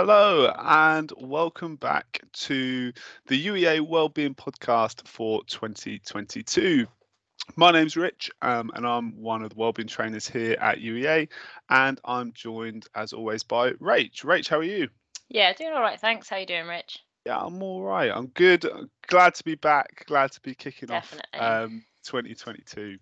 Hello and welcome back to the UEA Wellbeing Podcast for 2022. My name's Rich um, and I'm one of the wellbeing trainers here at UEA and I'm joined as always by Rach. Rach, how are you? Yeah, doing all right, thanks. How you doing, Rich? Yeah, I'm all right. I'm good. Glad to be back. Glad to be kicking Definitely. off um, 2022.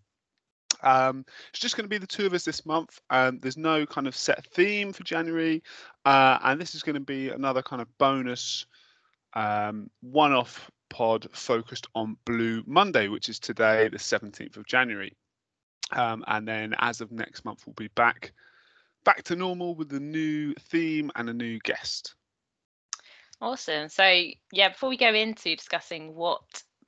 Um, it's just going to be the two of us this month. Um, there's no kind of set theme for January, uh, and this is going to be another kind of bonus um, one-off pod focused on Blue Monday, which is today, the 17th of January. Um, and then as of next month, we'll be back back to normal with a new theme and a new guest. Awesome. So, yeah, before we go into discussing what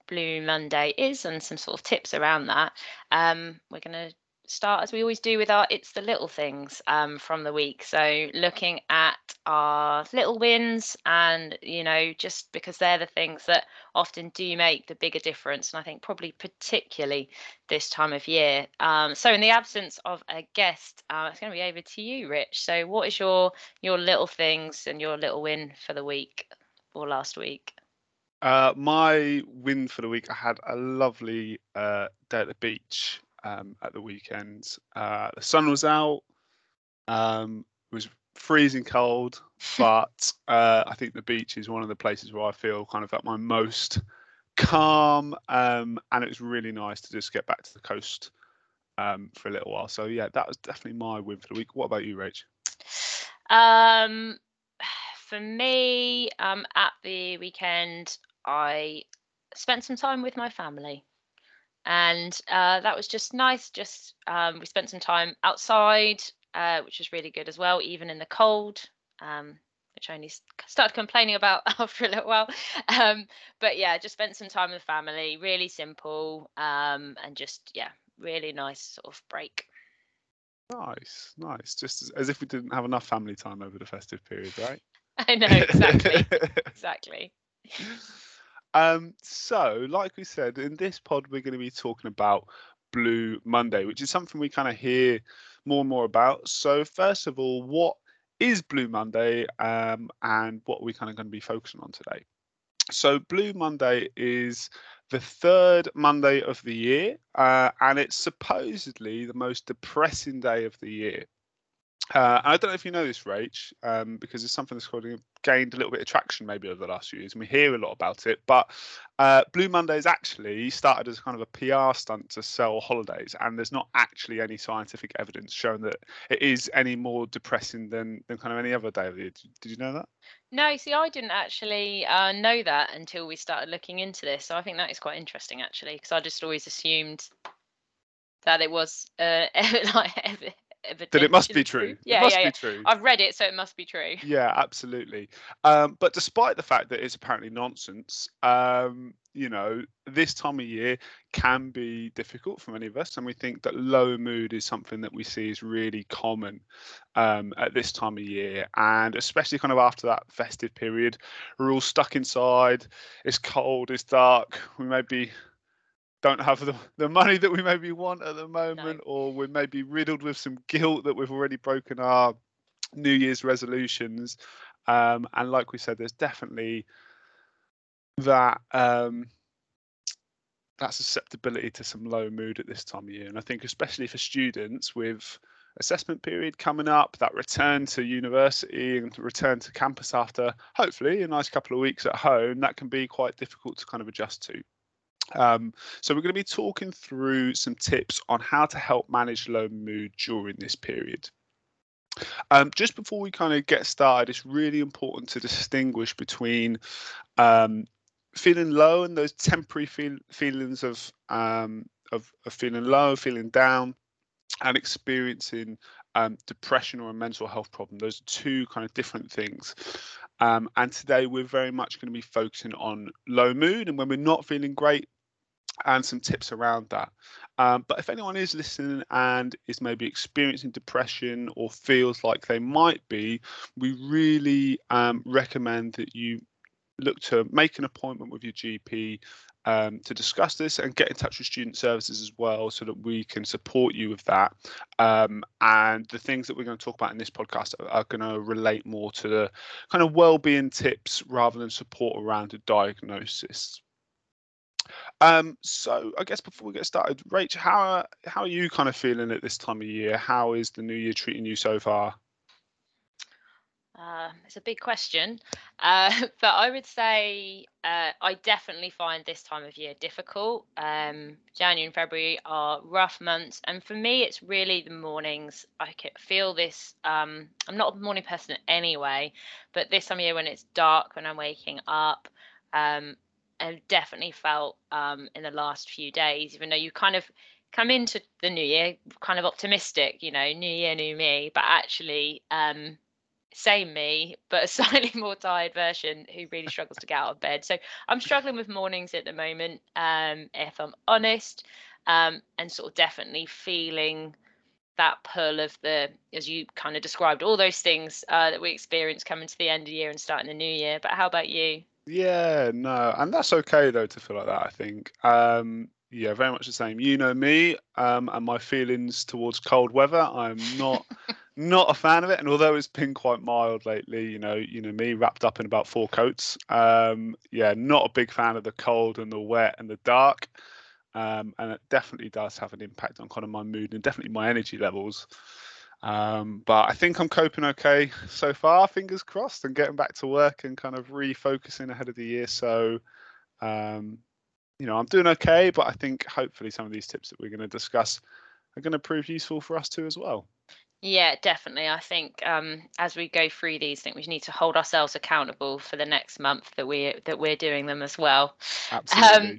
Blue Monday is and some sort of tips around that, um, we're going to start as we always do with our It's the Little Things um, from the week. So, looking at our little wins, and you know, just because they're the things that often do make the bigger difference, and I think probably particularly this time of year. Um, so, in the absence of a guest, uh, it's going to be over to you, Rich. So, what is your your little things and your little win for the week or last week? Uh, my win for the week, I had a lovely uh, day at the beach um, at the weekend. Uh, the sun was out, um, it was freezing cold, but uh, I think the beach is one of the places where I feel kind of at my most calm, um, and it was really nice to just get back to the coast um, for a little while. So yeah, that was definitely my win for the week. What about you, Rach? Um, for me, um, at the weekend, I spent some time with my family. And uh, that was just nice. Just um, we spent some time outside, uh, which was really good as well, even in the cold, um, which I only started complaining about after a little while. Um, but yeah, just spent some time with family, really simple, um, and just yeah, really nice sort of break. Nice, nice. Just as, as if we didn't have enough family time over the festive period, right? I know exactly, exactly. Um, so, like we said, in this pod, we're going to be talking about Blue Monday, which is something we kind of hear more and more about. So, first of all, what is Blue Monday um, and what are we kind of going to be focusing on today? So, Blue Monday is the third Monday of the year, uh, and it's supposedly the most depressing day of the year. Uh, I don't know if you know this, Rach, um, because it's something that's gained a little bit of traction maybe over the last few years, and we hear a lot about it. But uh, Blue Mondays actually started as kind of a PR stunt to sell holidays, and there's not actually any scientific evidence showing that it is any more depressing than, than kind of any other day of the year. Did you know that? No, see, I didn't actually uh, know that until we started looking into this. So I think that is quite interesting, actually, because I just always assumed that it was uh, like that it must be true. Yeah, it must yeah, yeah. be true. I've read it, so it must be true. Yeah, absolutely. Um, but despite the fact that it's apparently nonsense, um, you know, this time of year can be difficult for many of us, and we think that low mood is something that we see is really common um, at this time of year, and especially kind of after that festive period, we're all stuck inside. It's cold, it's dark. We may be don't have the, the money that we maybe want at the moment, no. or we may be riddled with some guilt that we've already broken our New Year's resolutions. Um, and like we said, there's definitely that um, that susceptibility to some low mood at this time of year. And I think especially for students with assessment period coming up, that return to university and return to campus after hopefully a nice couple of weeks at home, that can be quite difficult to kind of adjust to. Um, so we're going to be talking through some tips on how to help manage low mood during this period. Um, just before we kind of get started, it's really important to distinguish between um, feeling low and those temporary feel, feelings of, um, of, of feeling low, feeling down, and experiencing um, depression or a mental health problem. Those are two kind of different things. Um, and today we're very much going to be focusing on low mood. And when we're not feeling great, and some tips around that. Um, but if anyone is listening and is maybe experiencing depression or feels like they might be, we really um, recommend that you look to make an appointment with your GP um, to discuss this and get in touch with student services as well so that we can support you with that. Um, and the things that we're going to talk about in this podcast are, are going to relate more to the kind of well-being tips rather than support around a diagnosis. Um, so I guess before we get started, Rach, how how are you kind of feeling at this time of year? How is the new year treating you so far? Uh, it's a big question, uh, but I would say uh, I definitely find this time of year difficult. Um, January and February are rough months, and for me, it's really the mornings. I feel this. Um, I'm not a morning person anyway, but this time of year when it's dark, when I'm waking up, um, I've definitely felt um, in the last few days, even though you kind of come into the new year kind of optimistic, you know, new year, new me, but actually um, same me, but a slightly more tired version who really struggles to get out of bed. So I'm struggling with mornings at the moment, um, if I'm honest, um, and sort of definitely feeling that pull of the, as you kind of described, all those things uh, that we experience coming to the end of the year and starting the new year. But how about you? Yeah, no, and that's okay though to feel like that. I think. Um, yeah, very much the same. You know me um, and my feelings towards cold weather. I'm not not a fan of it. And although it's been quite mild lately, you know, you know me wrapped up in about four coats. Um, yeah, not a big fan of the cold and the wet and the dark. Um, and it definitely does have an impact on kind of my mood and definitely my energy levels. Um, but I think I'm coping okay so far, fingers crossed, and getting back to work and kind of refocusing ahead of the year. So, um, you know, I'm doing okay, but I think hopefully some of these tips that we're going to discuss are going to prove useful for us too as well. Yeah, definitely. I think um, as we go through these, I think we need to hold ourselves accountable for the next month that we that we're doing them as well. Absolutely. Um,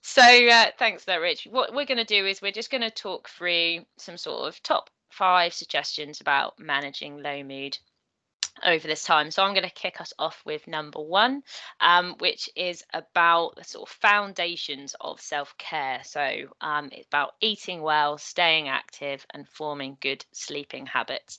so uh, thanks there, Rich. What we're going to do is we're just going to talk through some sort of top five suggestions about managing low mood over this time. So I'm going to kick us off with number one, um, which is about the sort of foundations of self care. So um, it's about eating well, staying active, and forming good sleeping habits.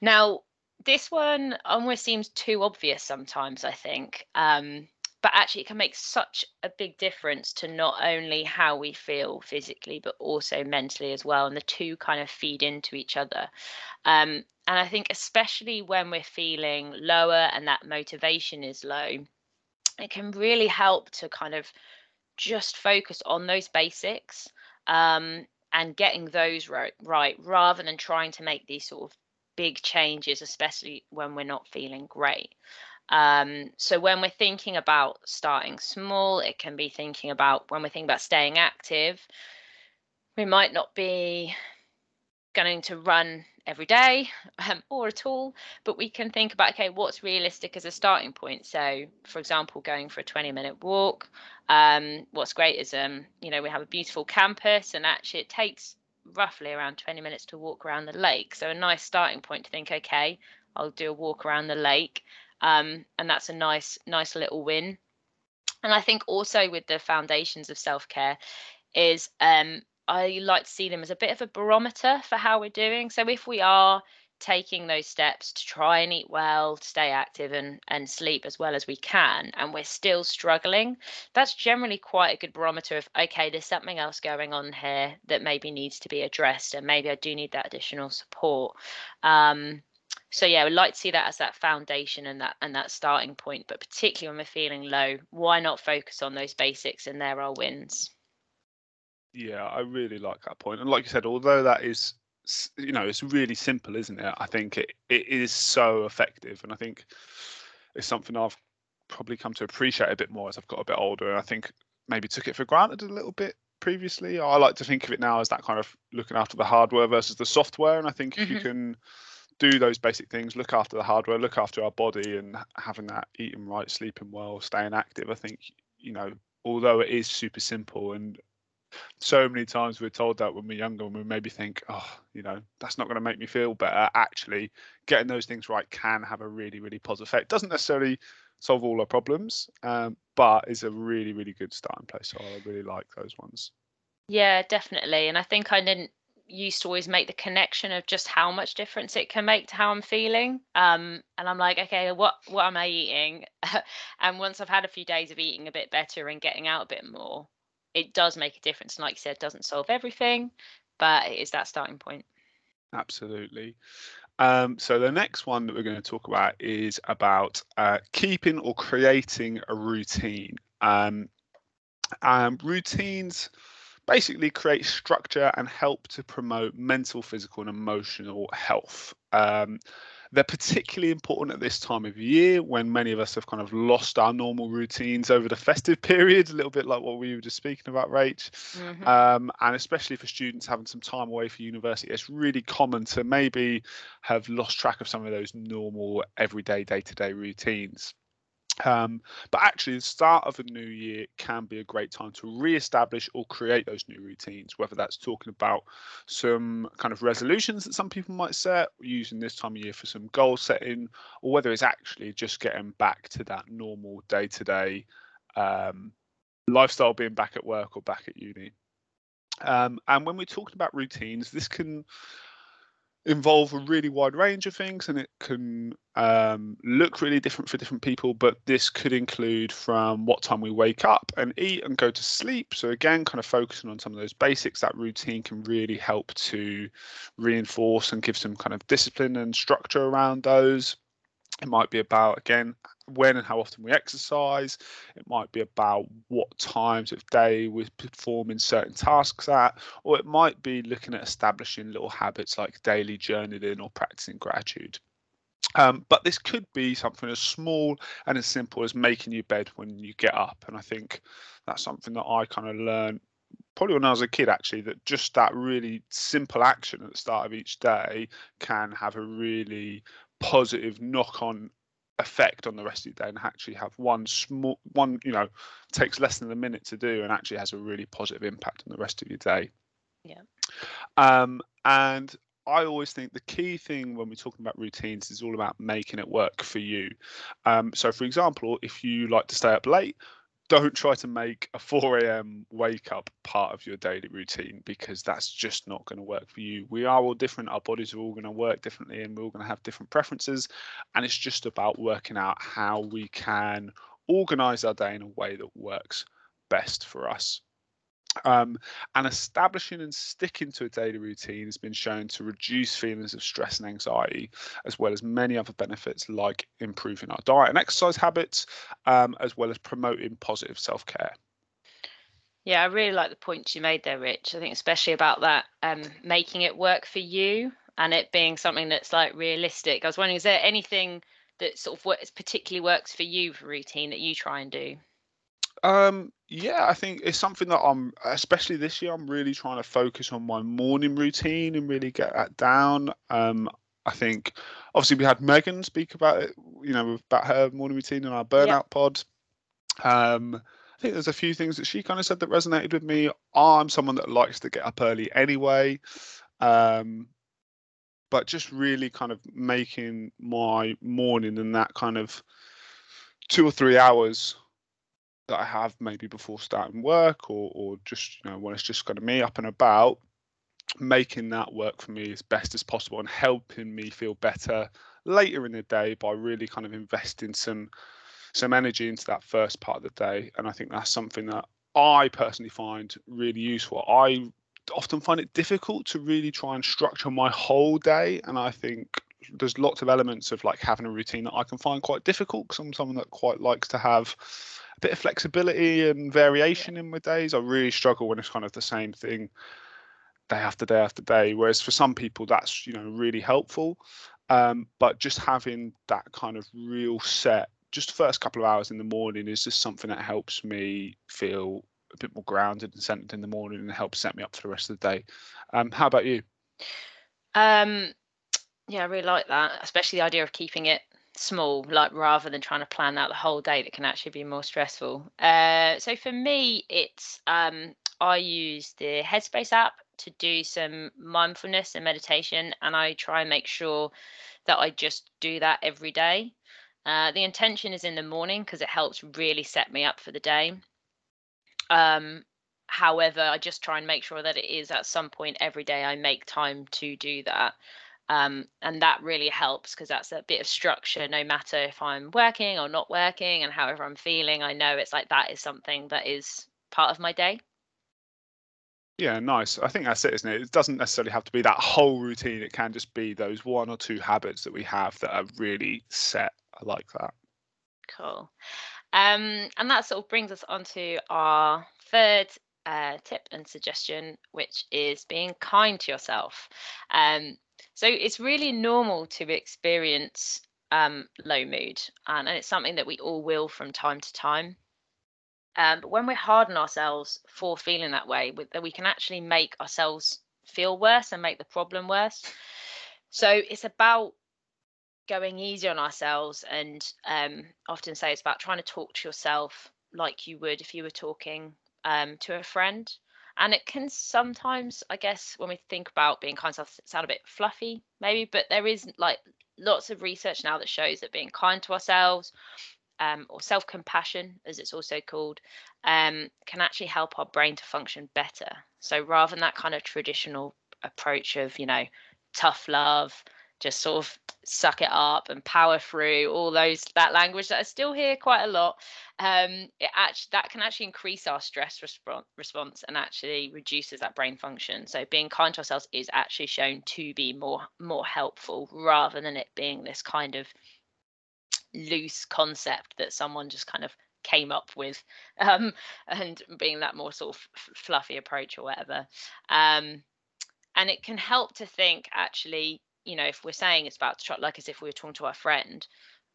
Now, this one almost seems too obvious sometimes, I think. Um, but actually it can make such a big difference to not only how we feel physically but also mentally as well and the two kind of feed into each other. Um, and i think especially when we're feeling lower and that motivation is low it can really help to kind of just focus on those basics um, and getting those right, right rather than trying to make these sort of big changes especially when we're not feeling great um, so when we're thinking about starting small, it can be thinking about when we're thinking about staying active, we might not be going to run every day um, or at all, but we can think about okay, what's realistic as a starting point. So, for example, going for a 20 minute walk. Um, what's great is um, you know we have a beautiful campus, and actually it takes roughly around 20 minutes to walk around the lake. So a nice starting point to think, okay, I'll do a walk around the lake um, and that's a nice nice little win. And i think also with the foundations of self-care is um, i like to see them as a bit of a barometer for how we're doing. So if we are taking those steps to try and eat well to stay active and and sleep as well as we can and we're still struggling that's generally quite a good barometer of okay there's something else going on here that maybe needs to be addressed and maybe i do need that additional support. Um, so yeah, we'd like to see that as that foundation and that and that starting point. But particularly when we're feeling low, why not focus on those basics and there are wins? Yeah, I really like that point. And like you said, although that is you know, it's really simple, isn't it? I think it, it is so effective. And I think it's something I've probably come to appreciate a bit more as I've got a bit older. And I think maybe took it for granted a little bit previously. I like to think of it now as that kind of looking after the hardware versus the software. And I think if mm-hmm. you can do those basic things, look after the hardware, look after our body, and having that eating right, sleeping well, staying active. I think you know, although it is super simple, and so many times we're told that when we're younger, and we maybe think, oh, you know, that's not going to make me feel better. Actually, getting those things right can have a really, really positive effect. Doesn't necessarily solve all our problems, um, but is a really, really good starting place. So I really like those ones. Yeah, definitely. And I think I didn't used to always make the connection of just how much difference it can make to how I'm feeling. Um, and I'm like, okay, what what am I eating? and once I've had a few days of eating a bit better and getting out a bit more, it does make a difference. And like you said, doesn't solve everything, but it is that starting point. Absolutely. Um, so the next one that we're going to talk about is about uh, keeping or creating a routine. Um, um, routines basically create structure and help to promote mental, physical, and emotional health. Um, they're particularly important at this time of year when many of us have kind of lost our normal routines over the festive period, a little bit like what we were just speaking about, Rach. Mm-hmm. Um, and especially for students having some time away for university, it's really common to maybe have lost track of some of those normal, everyday, day to day routines. Um, but actually, the start of a new year can be a great time to re-establish or create those new routines. Whether that's talking about some kind of resolutions that some people might set, using this time of year for some goal setting, or whether it's actually just getting back to that normal day-to-day um, lifestyle, being back at work or back at uni. Um, and when we're talking about routines, this can involve a really wide range of things and it can um, look really different for different people but this could include from what time we wake up and eat and go to sleep. So again kind of focusing on some of those basics that routine can really help to reinforce and give some kind of discipline and structure around those it might be about again when and how often we exercise. It might be about what times of day we're performing certain tasks at, or it might be looking at establishing little habits like daily journaling or practicing gratitude. Um, but this could be something as small and as simple as making your bed when you get up. And I think that's something that I kind of learned probably when I was a kid, actually, that just that really simple action at the start of each day can have a really positive knock on effect on the rest of your day and actually have one small one you know takes less than a minute to do and actually has a really positive impact on the rest of your day yeah um and I always think the key thing when we're talking about routines is all about making it work for you. Um, so, for example, if you like to stay up late, don't try to make a 4 a.m. wake up part of your daily routine because that's just not going to work for you. We are all different, our bodies are all going to work differently, and we're all going to have different preferences. And it's just about working out how we can organize our day in a way that works best for us. Um, and establishing and sticking to a daily routine has been shown to reduce feelings of stress and anxiety, as well as many other benefits like improving our diet and exercise habits, um, as well as promoting positive self care. Yeah, I really like the points you made there, Rich. I think especially about that um, making it work for you and it being something that's like realistic. I was wondering, is there anything that sort of works, particularly works for you for routine that you try and do? Um, yeah, I think it's something that I'm, especially this year, I'm really trying to focus on my morning routine and really get that down. Um, I think obviously we had Megan speak about it, you know, about her morning routine in our burnout yep. pod. Um, I think there's a few things that she kind of said that resonated with me. I'm someone that likes to get up early anyway. Um, but just really kind of making my morning and that kind of two or three hours that I have maybe before starting work or or just you know when it's just kind of me up and about, making that work for me as best as possible and helping me feel better later in the day by really kind of investing some some energy into that first part of the day. And I think that's something that I personally find really useful. I often find it difficult to really try and structure my whole day and I think there's lots of elements of like having a routine that I can find quite difficult because I'm someone that quite likes to have a bit of flexibility and variation in my days. I really struggle when it's kind of the same thing day after day after day. Whereas for some people, that's you know really helpful. Um, but just having that kind of real set, just first couple of hours in the morning is just something that helps me feel a bit more grounded and centered in the morning and helps set me up for the rest of the day. Um, how about you? Um, yeah, I really like that, especially the idea of keeping it small, like rather than trying to plan out the whole day that can actually be more stressful. Uh, so for me, it's um, I use the Headspace app to do some mindfulness and meditation, and I try and make sure that I just do that every day. Uh, the intention is in the morning because it helps really set me up for the day. Um, however, I just try and make sure that it is at some point every day I make time to do that. Um, and that really helps because that's a bit of structure no matter if i'm working or not working and however i'm feeling i know it's like that is something that is part of my day yeah, nice. I think that's it, isn't it? It doesn't necessarily have to be that whole routine. It can just be those one or two habits that we have that are really set. I like that. Cool. Um, and that sort of brings us on to our third uh, tip and suggestion, which is being kind to yourself. Um, so it's really normal to experience um, low mood, and it's something that we all will from time to time. Um, but when we harden ourselves for feeling that way, we, that we can actually make ourselves feel worse and make the problem worse. So it's about going easy on ourselves and um, often say it's about trying to talk to yourself like you would if you were talking um, to a friend. And it can sometimes, I guess, when we think about being kind to sound a bit fluffy, maybe, but there is like lots of research now that shows that being kind to ourselves um, or self compassion, as it's also called, um, can actually help our brain to function better. So rather than that kind of traditional approach of, you know, tough love, just sort of suck it up and power through all those that language that I still hear quite a lot. Um, it actually that can actually increase our stress response response and actually reduces that brain function. So being kind to ourselves is actually shown to be more more helpful rather than it being this kind of loose concept that someone just kind of came up with um, and being that more sort of f- fluffy approach or whatever um, and it can help to think actually you know if we're saying it's about like as if we were talking to our friend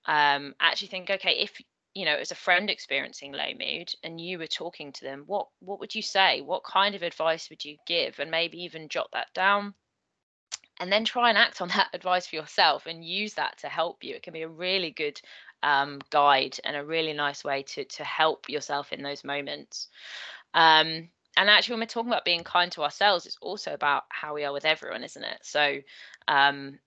um, actually think okay if you know as a friend experiencing low mood and you were talking to them what what would you say what kind of advice would you give and maybe even jot that down and then try and act on that advice for yourself and use that to help you. It can be a really good um, guide and a really nice way to to help yourself in those moments. Um, and actually, when we're talking about being kind to ourselves, it's also about how we are with everyone, isn't it? So, um,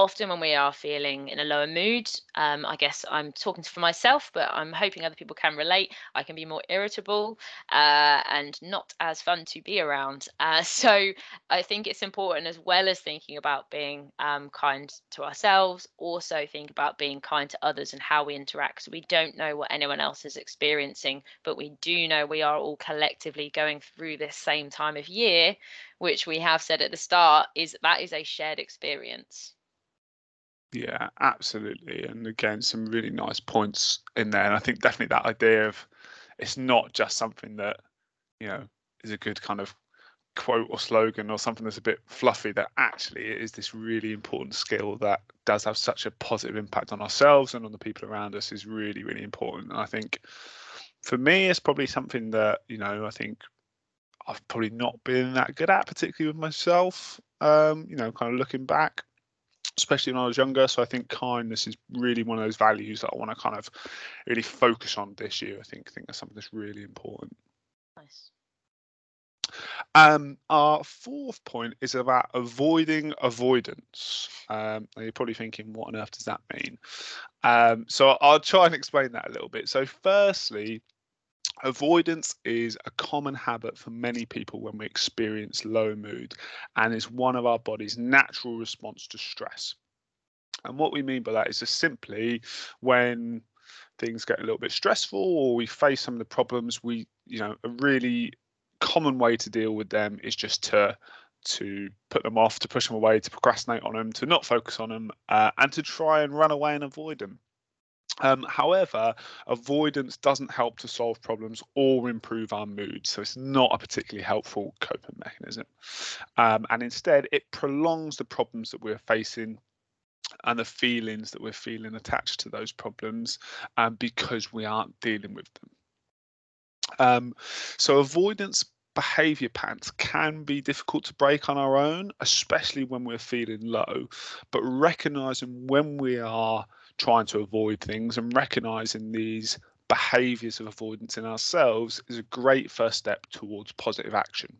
often when we are feeling in a lower mood, um, I guess I'm talking for myself, but I'm hoping other people can relate. I can be more irritable uh, and not as fun to be around. Uh, so I think it's important, as well as thinking about being um, kind to ourselves, also think about being kind to others and how we interact. So we don't know what anyone else is experiencing, but we do know we are all collectively going through this same time of year, which we have said at the start is that is a shared experience. Yeah, absolutely. And again, some really nice points in there. And I think definitely that idea of it's not just something that, you know, is a good kind of quote or slogan or something that's a bit fluffy, that actually it is this really important skill that does have such a positive impact on ourselves and on the people around us is really, really important. And I think for me, it's probably something that, you know, I think I've probably not been that good at, particularly with myself. Um, you know, kind of looking back especially when I was younger. So I think kindness is really one of those values that I want to kind of really focus on this year. I think I think that's something that's really important. Nice. Um, our fourth point is about avoiding avoidance. Um, you're probably thinking, what on earth does that mean? Um, so I'll try and explain that a little bit. So, firstly, Avoidance is a common habit for many people when we experience low mood and is one of our body's natural response to stress. And what we mean by that is just simply when things get a little bit stressful or we face some of the problems, we, you know, a really common way to deal with them is just to to put them off, to push them away, to procrastinate on them, to not focus on them, uh, and to try and run away and avoid them. Um, however, avoidance doesn't help to solve problems or improve our mood, so it's not a particularly helpful coping mechanism. Um, and instead, it prolongs the problems that we're facing and the feelings that we're feeling attached to those problems um, because we aren't dealing with them. Um, so, avoidance behavior patterns can be difficult to break on our own, especially when we're feeling low. But recognizing when we are trying to avoid things and recognizing these behaviors of avoidance in ourselves is a great first step towards positive action.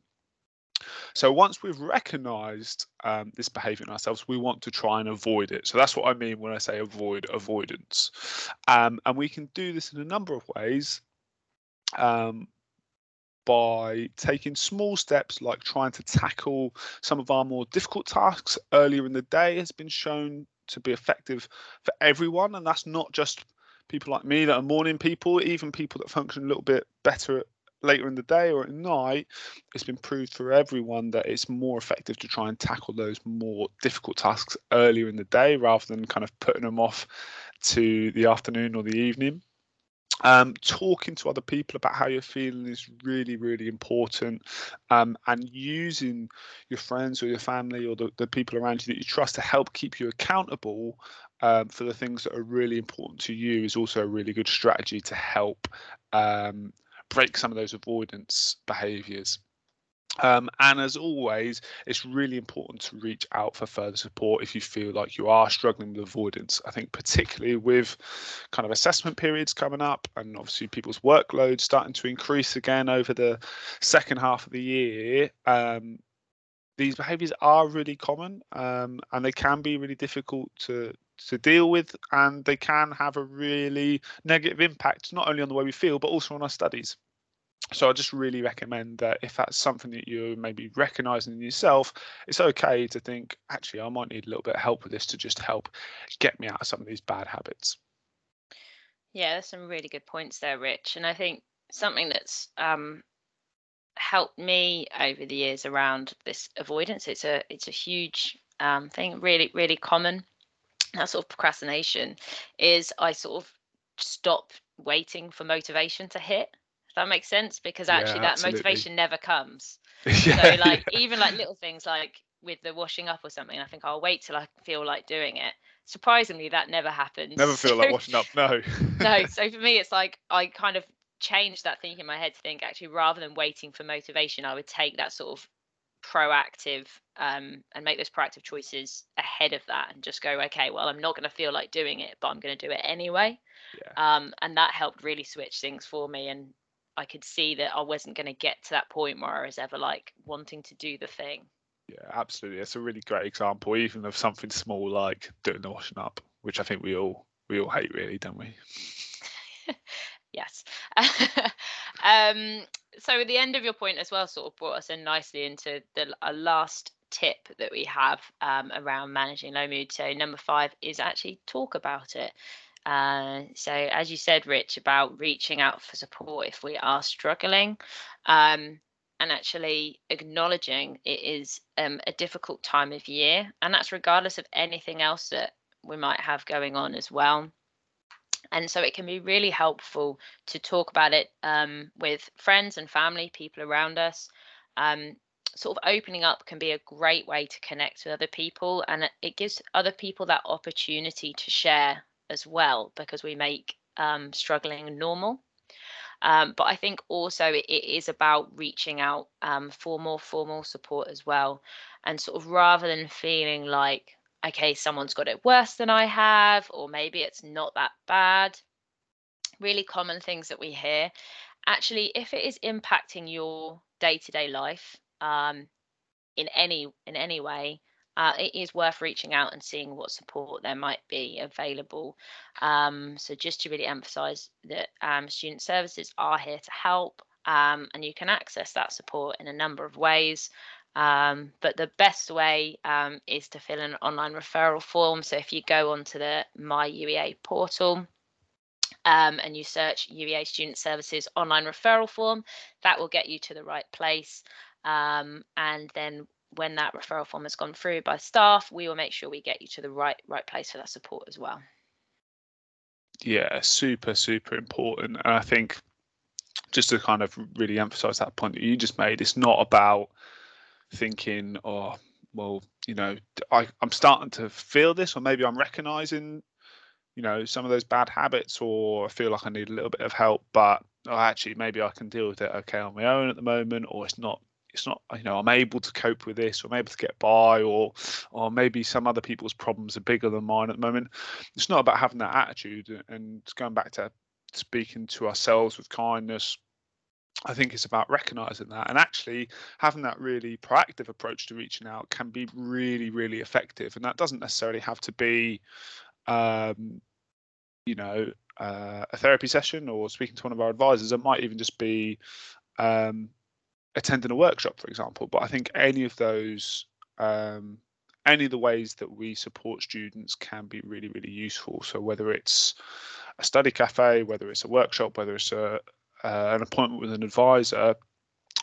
So once we've recognized um, this behavior in ourselves, we want to try and avoid it. So that's what I mean when I say avoid avoidance. Um, and we can do this in a number of ways. Um, by taking small steps like trying to tackle some of our more difficult tasks earlier in the day has been shown to be effective for everyone. And that's not just people like me that are morning people, even people that function a little bit better later in the day or at night, it's been proved for everyone that it's more effective to try and tackle those more difficult tasks earlier in the day rather than kind of putting them off to the afternoon or the evening. Um, talking to other people about how you're feeling is really, really important. Um, and using your friends or your family or the, the, people around you that you trust to help keep you accountable um, for the things that are really important to you is also a really good strategy to help um, break some of those avoidance behaviors. Um, and as always, it's really important to reach out for further support if you feel like you are struggling with avoidance. I think, particularly with kind of assessment periods coming up and obviously people's workload starting to increase again over the second half of the year, um, these behaviors are really common um, and they can be really difficult to to deal with and they can have a really negative impact not only on the way we feel but also on our studies so I just really recommend that if that's something that you're maybe recognizing in yourself, it's okay to think, actually, I might need a little bit of help with this to just help get me out of some of these bad habits. Yeah, there's some really good points there, Rich. And I think something that's um, helped me over the years around this avoidance, it's a it's a huge um, thing, really, really common. That sort of procrastination is I sort of stop waiting for motivation to hit that makes sense, because actually yeah, that motivation never comes. yeah, so like yeah. even like little things like with the washing up or something, I think I'll wait till I feel like doing it. Surprisingly, that never happens. Never feel like washing up. No. no. So for me, it's like I kind of changed that thinking in my head to think actually rather than waiting for motivation, I would take that sort of proactive um, and make those proactive choices ahead of that and just go okay well i'm not going to feel like doing it but i'm going to do it anyway yeah. um, and that helped really switch things for me and I could see that I wasn't going to get to that point where I was ever like wanting to do the thing. Yeah, absolutely. It's a really great example, even of something small like doing the washing up, which I think we all we all hate, really, don't we? yes. um, so the end of your point as well, sort of brought us in nicely into the last tip that we have um, around managing low mood. So number five is actually talk about it. Uh, so, as you said, Rich, about reaching out for support if we are struggling, um, and actually acknowledging it is um, a difficult time of year, and that's regardless of anything else that we might have going on as well. And so, it can be really helpful to talk about it um, with friends and family, people around us. Um, sort of opening up can be a great way to connect with other people, and it gives other people that opportunity to share as well because we make um, struggling normal. Um, but I think also it, is about reaching out um, for more formal support as well. And sort of rather than feeling like, okay, someone's got it worse than I have, or maybe it's not that bad, really common things that we hear. Actually, if it is impacting your day to day life um, in any in any way, uh, it is worth reaching out and seeing what support there might be available. Um, so just to really emphasize that um, student services are here to help um, and you can access that support in a number of ways. Um, but the best way um, is to fill an online referral form. So if you go onto the My UEA portal, um, and you search UEA Student Services online referral form, that will get you to the right place. Um, and then when that referral form has gone through by staff, we will make sure we get you to the right right place for that support as well. Yeah, super, super important. And I think just to kind of really emphasize that point that you just made, it's not about thinking, oh, well, you know, I, I'm starting to feel this, or maybe I'm recognizing, you know, some of those bad habits, or I feel like I need a little bit of help, but oh, actually, maybe I can deal with it okay on my own at the moment, or it's not it's not you know i'm able to cope with this or i'm able to get by or or maybe some other people's problems are bigger than mine at the moment it's not about having that attitude and going back to speaking to ourselves with kindness I think it's about recognizing that and actually having that really proactive approach to reaching out can be really, really effective. And that doesn't necessarily have to be, um, you know, uh, a therapy session or speaking to one of our advisors. It might even just be um, attending a workshop, for example. But I think any of those, um, any of the ways that we support students can be really, really useful. So whether it's a study cafe, whether it's a workshop, whether it's a uh, an appointment with an advisor,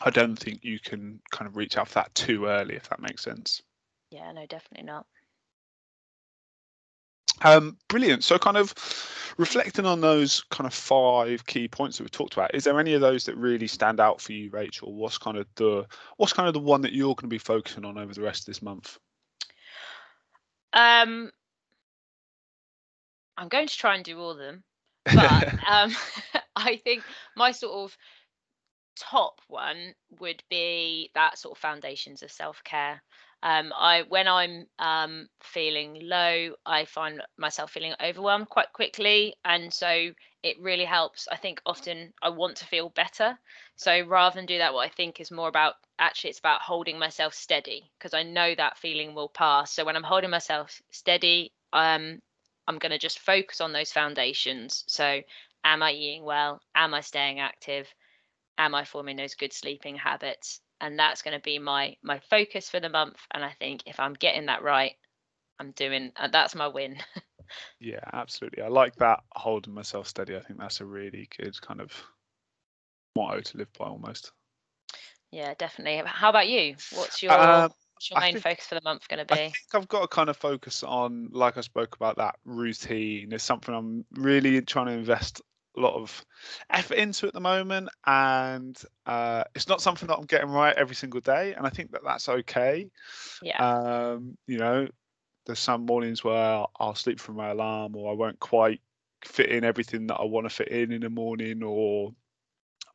I don't think you can kind of reach out for that too early, if that makes sense. Yeah, no, definitely not. Um, brilliant. So, kind of reflecting on those kind of five key points that we talked about, is there any of those that really stand out for you, Rachel? What's kind of the what's kind of the one that you're going to be focusing on over the rest of this month? Um, I'm going to try and do all of them, but um, I think my sort of top one would be that sort of foundations of self care. Um, I when I'm um, feeling low, I find myself feeling overwhelmed quite quickly, and so it really helps. I think often I want to feel better, so rather than do that, what I think is more about actually it's about holding myself steady because I know that feeling will pass. So when I'm holding myself steady, um, I'm going to just focus on those foundations. So am I eating well? Am I staying active? Am I forming those good sleeping habits? And that's going to be my my focus for the month and i think if i'm getting that right i'm doing uh, that's my win. Yeah absolutely i like that holding myself steady i think that's a really good kind of motto to live by almost. Yeah definitely how about you? What's your um, what's your main think, focus for the month going to be? i think i've got to kind of focus on like i spoke about that routine is something i'm really trying to invest a lot of effort into at the moment, and uh, it's not something that I'm getting right every single day, and I think that that's okay. Yeah. Um, you know, there's some mornings where I'll sleep through my alarm, or I won't quite fit in everything that I want to fit in in the morning, or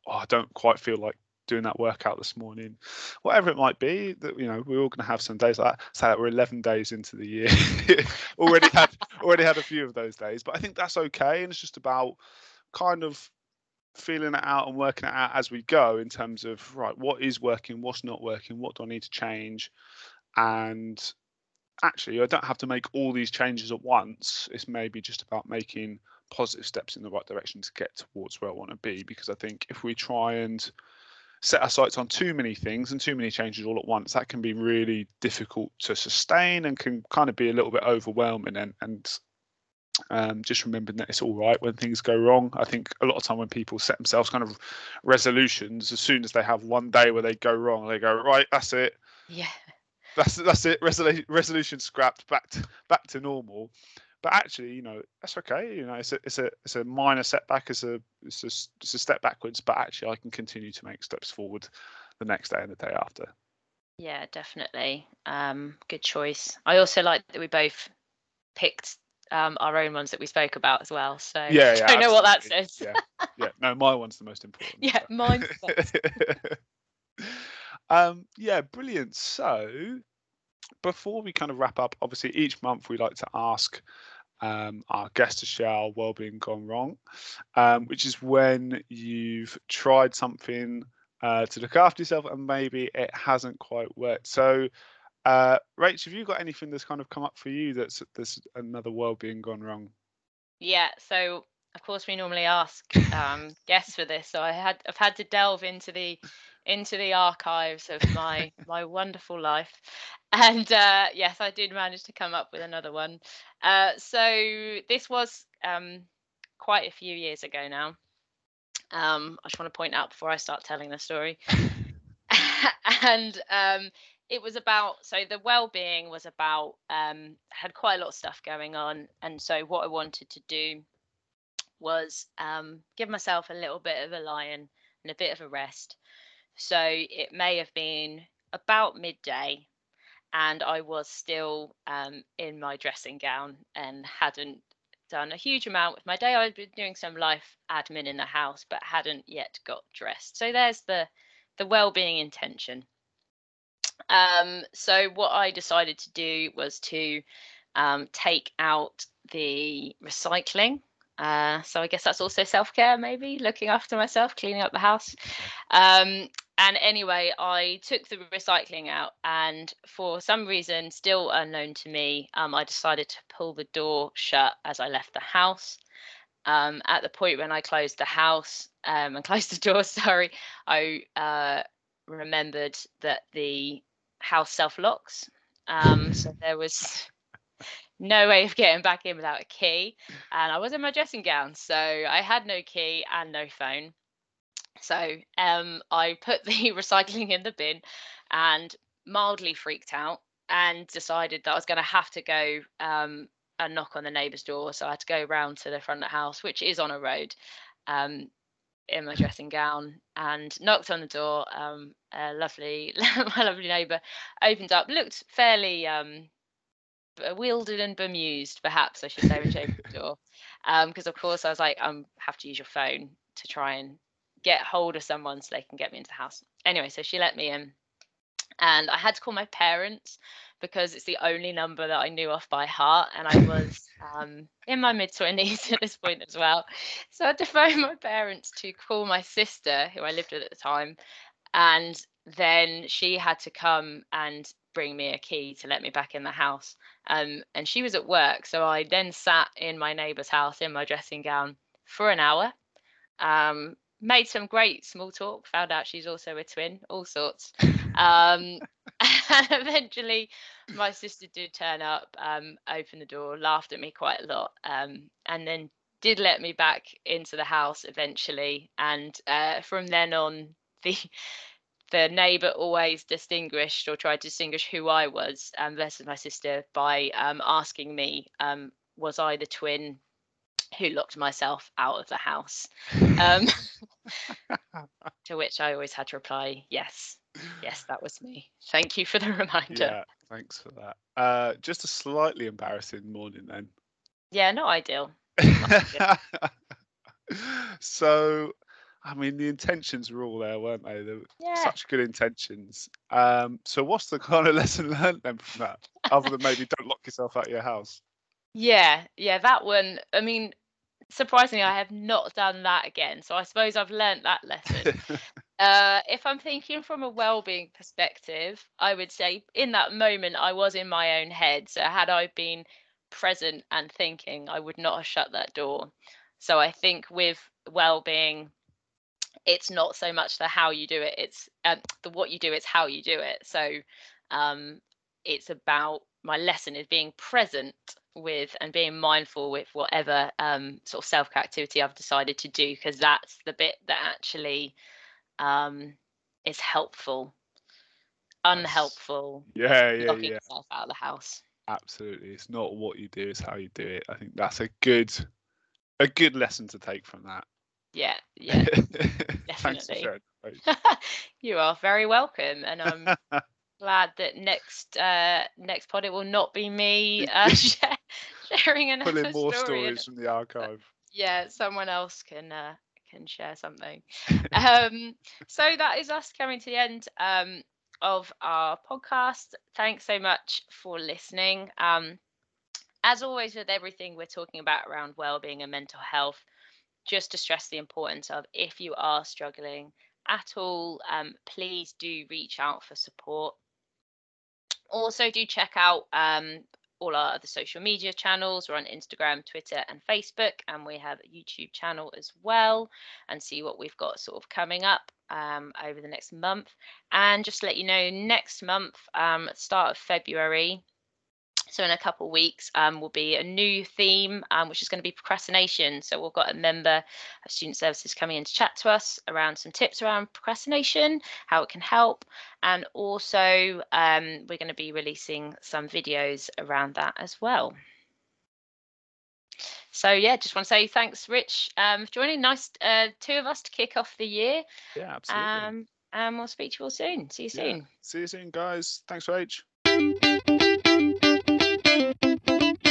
oh, I don't quite feel like doing that workout this morning, whatever it might be. That you know, we're all going to have some days like that. Say that we're 11 days into the year, already had already had a few of those days, but I think that's okay, and it's just about kind of feeling it out and working it out as we go in terms of right what is working what's not working what do i need to change? And actually i don't have to make all these changes at once. It's maybe just about making positive steps in the right direction to get towards where i want to be because i think if we try and set our sights on too many things and too many changes all at once that can be really difficult to sustain and can kind of be a little bit overwhelming and and um, just remembering that it's all right when things go wrong. I think a lot of time when people set themselves kind of resolutions, as soon as they have one day where they go wrong, they go right, that's it. Yeah. That's that's it. Resolution resolution scrapped back to back to normal. But actually, you know, that's okay. You know, it's a it's a it's a minor setback. It's a it's a, it's a step backwards. But actually, I can continue to make steps forward the next day and the day after. Yeah, definitely. Um, good choice. I also like that we both picked um, our own ones that we spoke about as well. So yeah, yeah I know what that says. yeah, yeah. No, my one's the most important. yeah, so. mine's. um, yeah, brilliant. So before we kind of wrap up, obviously each month we like to ask um, our guests to share our well-being gone wrong, um, which is when you've tried something uh, to look after yourself and maybe it hasn't quite worked. So uh, Rach, have you got anything that's kind of come up for you that's there's another world being gone wrong? Yeah, so of course we normally ask um, guests for this, so I had I've had to delve into the into the archives of my my wonderful life, and uh, yes, I did manage to come up with another one. Uh, so this was um, quite a few years ago now. Um, I just want to point out before I start telling the story, and um, it was about so the well-being was about um had quite a lot of stuff going on and so what i wanted to do was um give myself a little bit of a lion and a bit of a rest. So it may have been about midday and i was still um in my dressing gown and hadn't done a huge amount with my day. I'd been doing some life admin in the house but hadn't yet got dressed. So there's the the well-being intention um, so what I decided to do was to um, take out the recycling. Uh, so I guess that's also self-care, maybe looking after myself, cleaning up the house. Um, and anyway, I took the recycling out, and for some reason, still unknown to me, um, I decided to pull the door shut as I left the house. Um, at the point when I closed the house um, and closed the door, sorry, I uh, remembered that the house self locks. Um, so there was no way of getting back in without a key. And I was in my dressing gown, so I had no key and no phone. So um, I put the recycling in the bin and mildly freaked out and decided that I was going to have to go um, and knock on the neighbour's door. So I had to go round to the front of the house, which is on a road, um, in my dressing gown, and knocked on the door. Um, a lovely, my lovely neighbour opened up, looked fairly um, bewildered and bemused, perhaps I should say, when she opened the door, because of course I was like, I um, have to use your phone to try and get hold of someone so they can get me into the house. Anyway, so she let me in and I had to call my parents because it's the only number that I knew off by heart, and I was um, in my mid twenties at this point as well. So I had to phone my parents to call my sister, who I lived with at the time, and then she had to come and bring me a key to let me back in the house. Um, and she was at work, so I then sat in my neighbour's house in my dressing gown for an hour. Um, made some great small talk, found out she's also a twin, all sorts. Um, and eventually, my sister did turn up, um, open the door, laughed at me quite a lot, um, and then did let me back into the house eventually. And uh, from then on, the the neighbour always distinguished or tried to distinguish who I was um, versus my sister by um, asking me, um, was I the twin who locked myself out of the house? Um, to which I always had to reply, yes, yes, that was me. Thank you for the reminder. Yeah, thanks for that. Uh, just a slightly embarrassing morning then. Yeah, not ideal. so, I mean, the intentions were all there, weren't they? They were Yeah. such good intentions. Um, so, what's the kind of lesson learned then from that, other than maybe don't lock yourself out of your house? Yeah, yeah, that one. I mean, surprisingly, I have not done that again. So I suppose I've learnt that lesson. Uh, if I'm thinking from a well-being perspective, I would say in that moment I was in my own head. So had I been present and thinking, I would not have shut that door. So I think with well-being, it's not so much the how you do it; it's um, the what you do. It's how you do it. So um, it's about my lesson is being present with and being mindful with whatever um, sort of self activity I've decided to do because that's the bit that actually um, is helpful. Unhelpful, yeah, yeah, locking yeah. yourself out of the house. Absolutely. It's not what you do, it's how you do it. I think that's a good a good lesson to take from that. Yeah, yeah, definitely. You are very welcome, and I'm glad that next uh, next pod it will not be me uh, sharing another Pulling more stories from the archive. yeah, someone else can uh, can share something. um, so that is us coming to the end um, of our podcast. Thanks so much for listening. Um, as always, with everything we're talking about around well-being and mental health, just to stress the importance of if you are struggling at all, um, please do reach out for support. Also, do check out um, all our other social media channels. We're on Instagram, Twitter, and Facebook, and we have a YouTube channel as well, and see what we've got sort of coming up um, over the next month. And just to let you know, next month, um, start of February, so in a couple of weeks, um, will be a new theme, um, which is going to be procrastination. So we've got a member of Student Services coming in to chat to us around some tips around procrastination, how it can help, and also um, we're going to be releasing some videos around that as well. So yeah, just want to say thanks, Rich, um, for joining. Nice, uh, two of us to kick off the year, Yeah, absolutely. um, and we'll speak to you all soon. See you Yeah. soon. See you soon, guys. Thanks, Rach.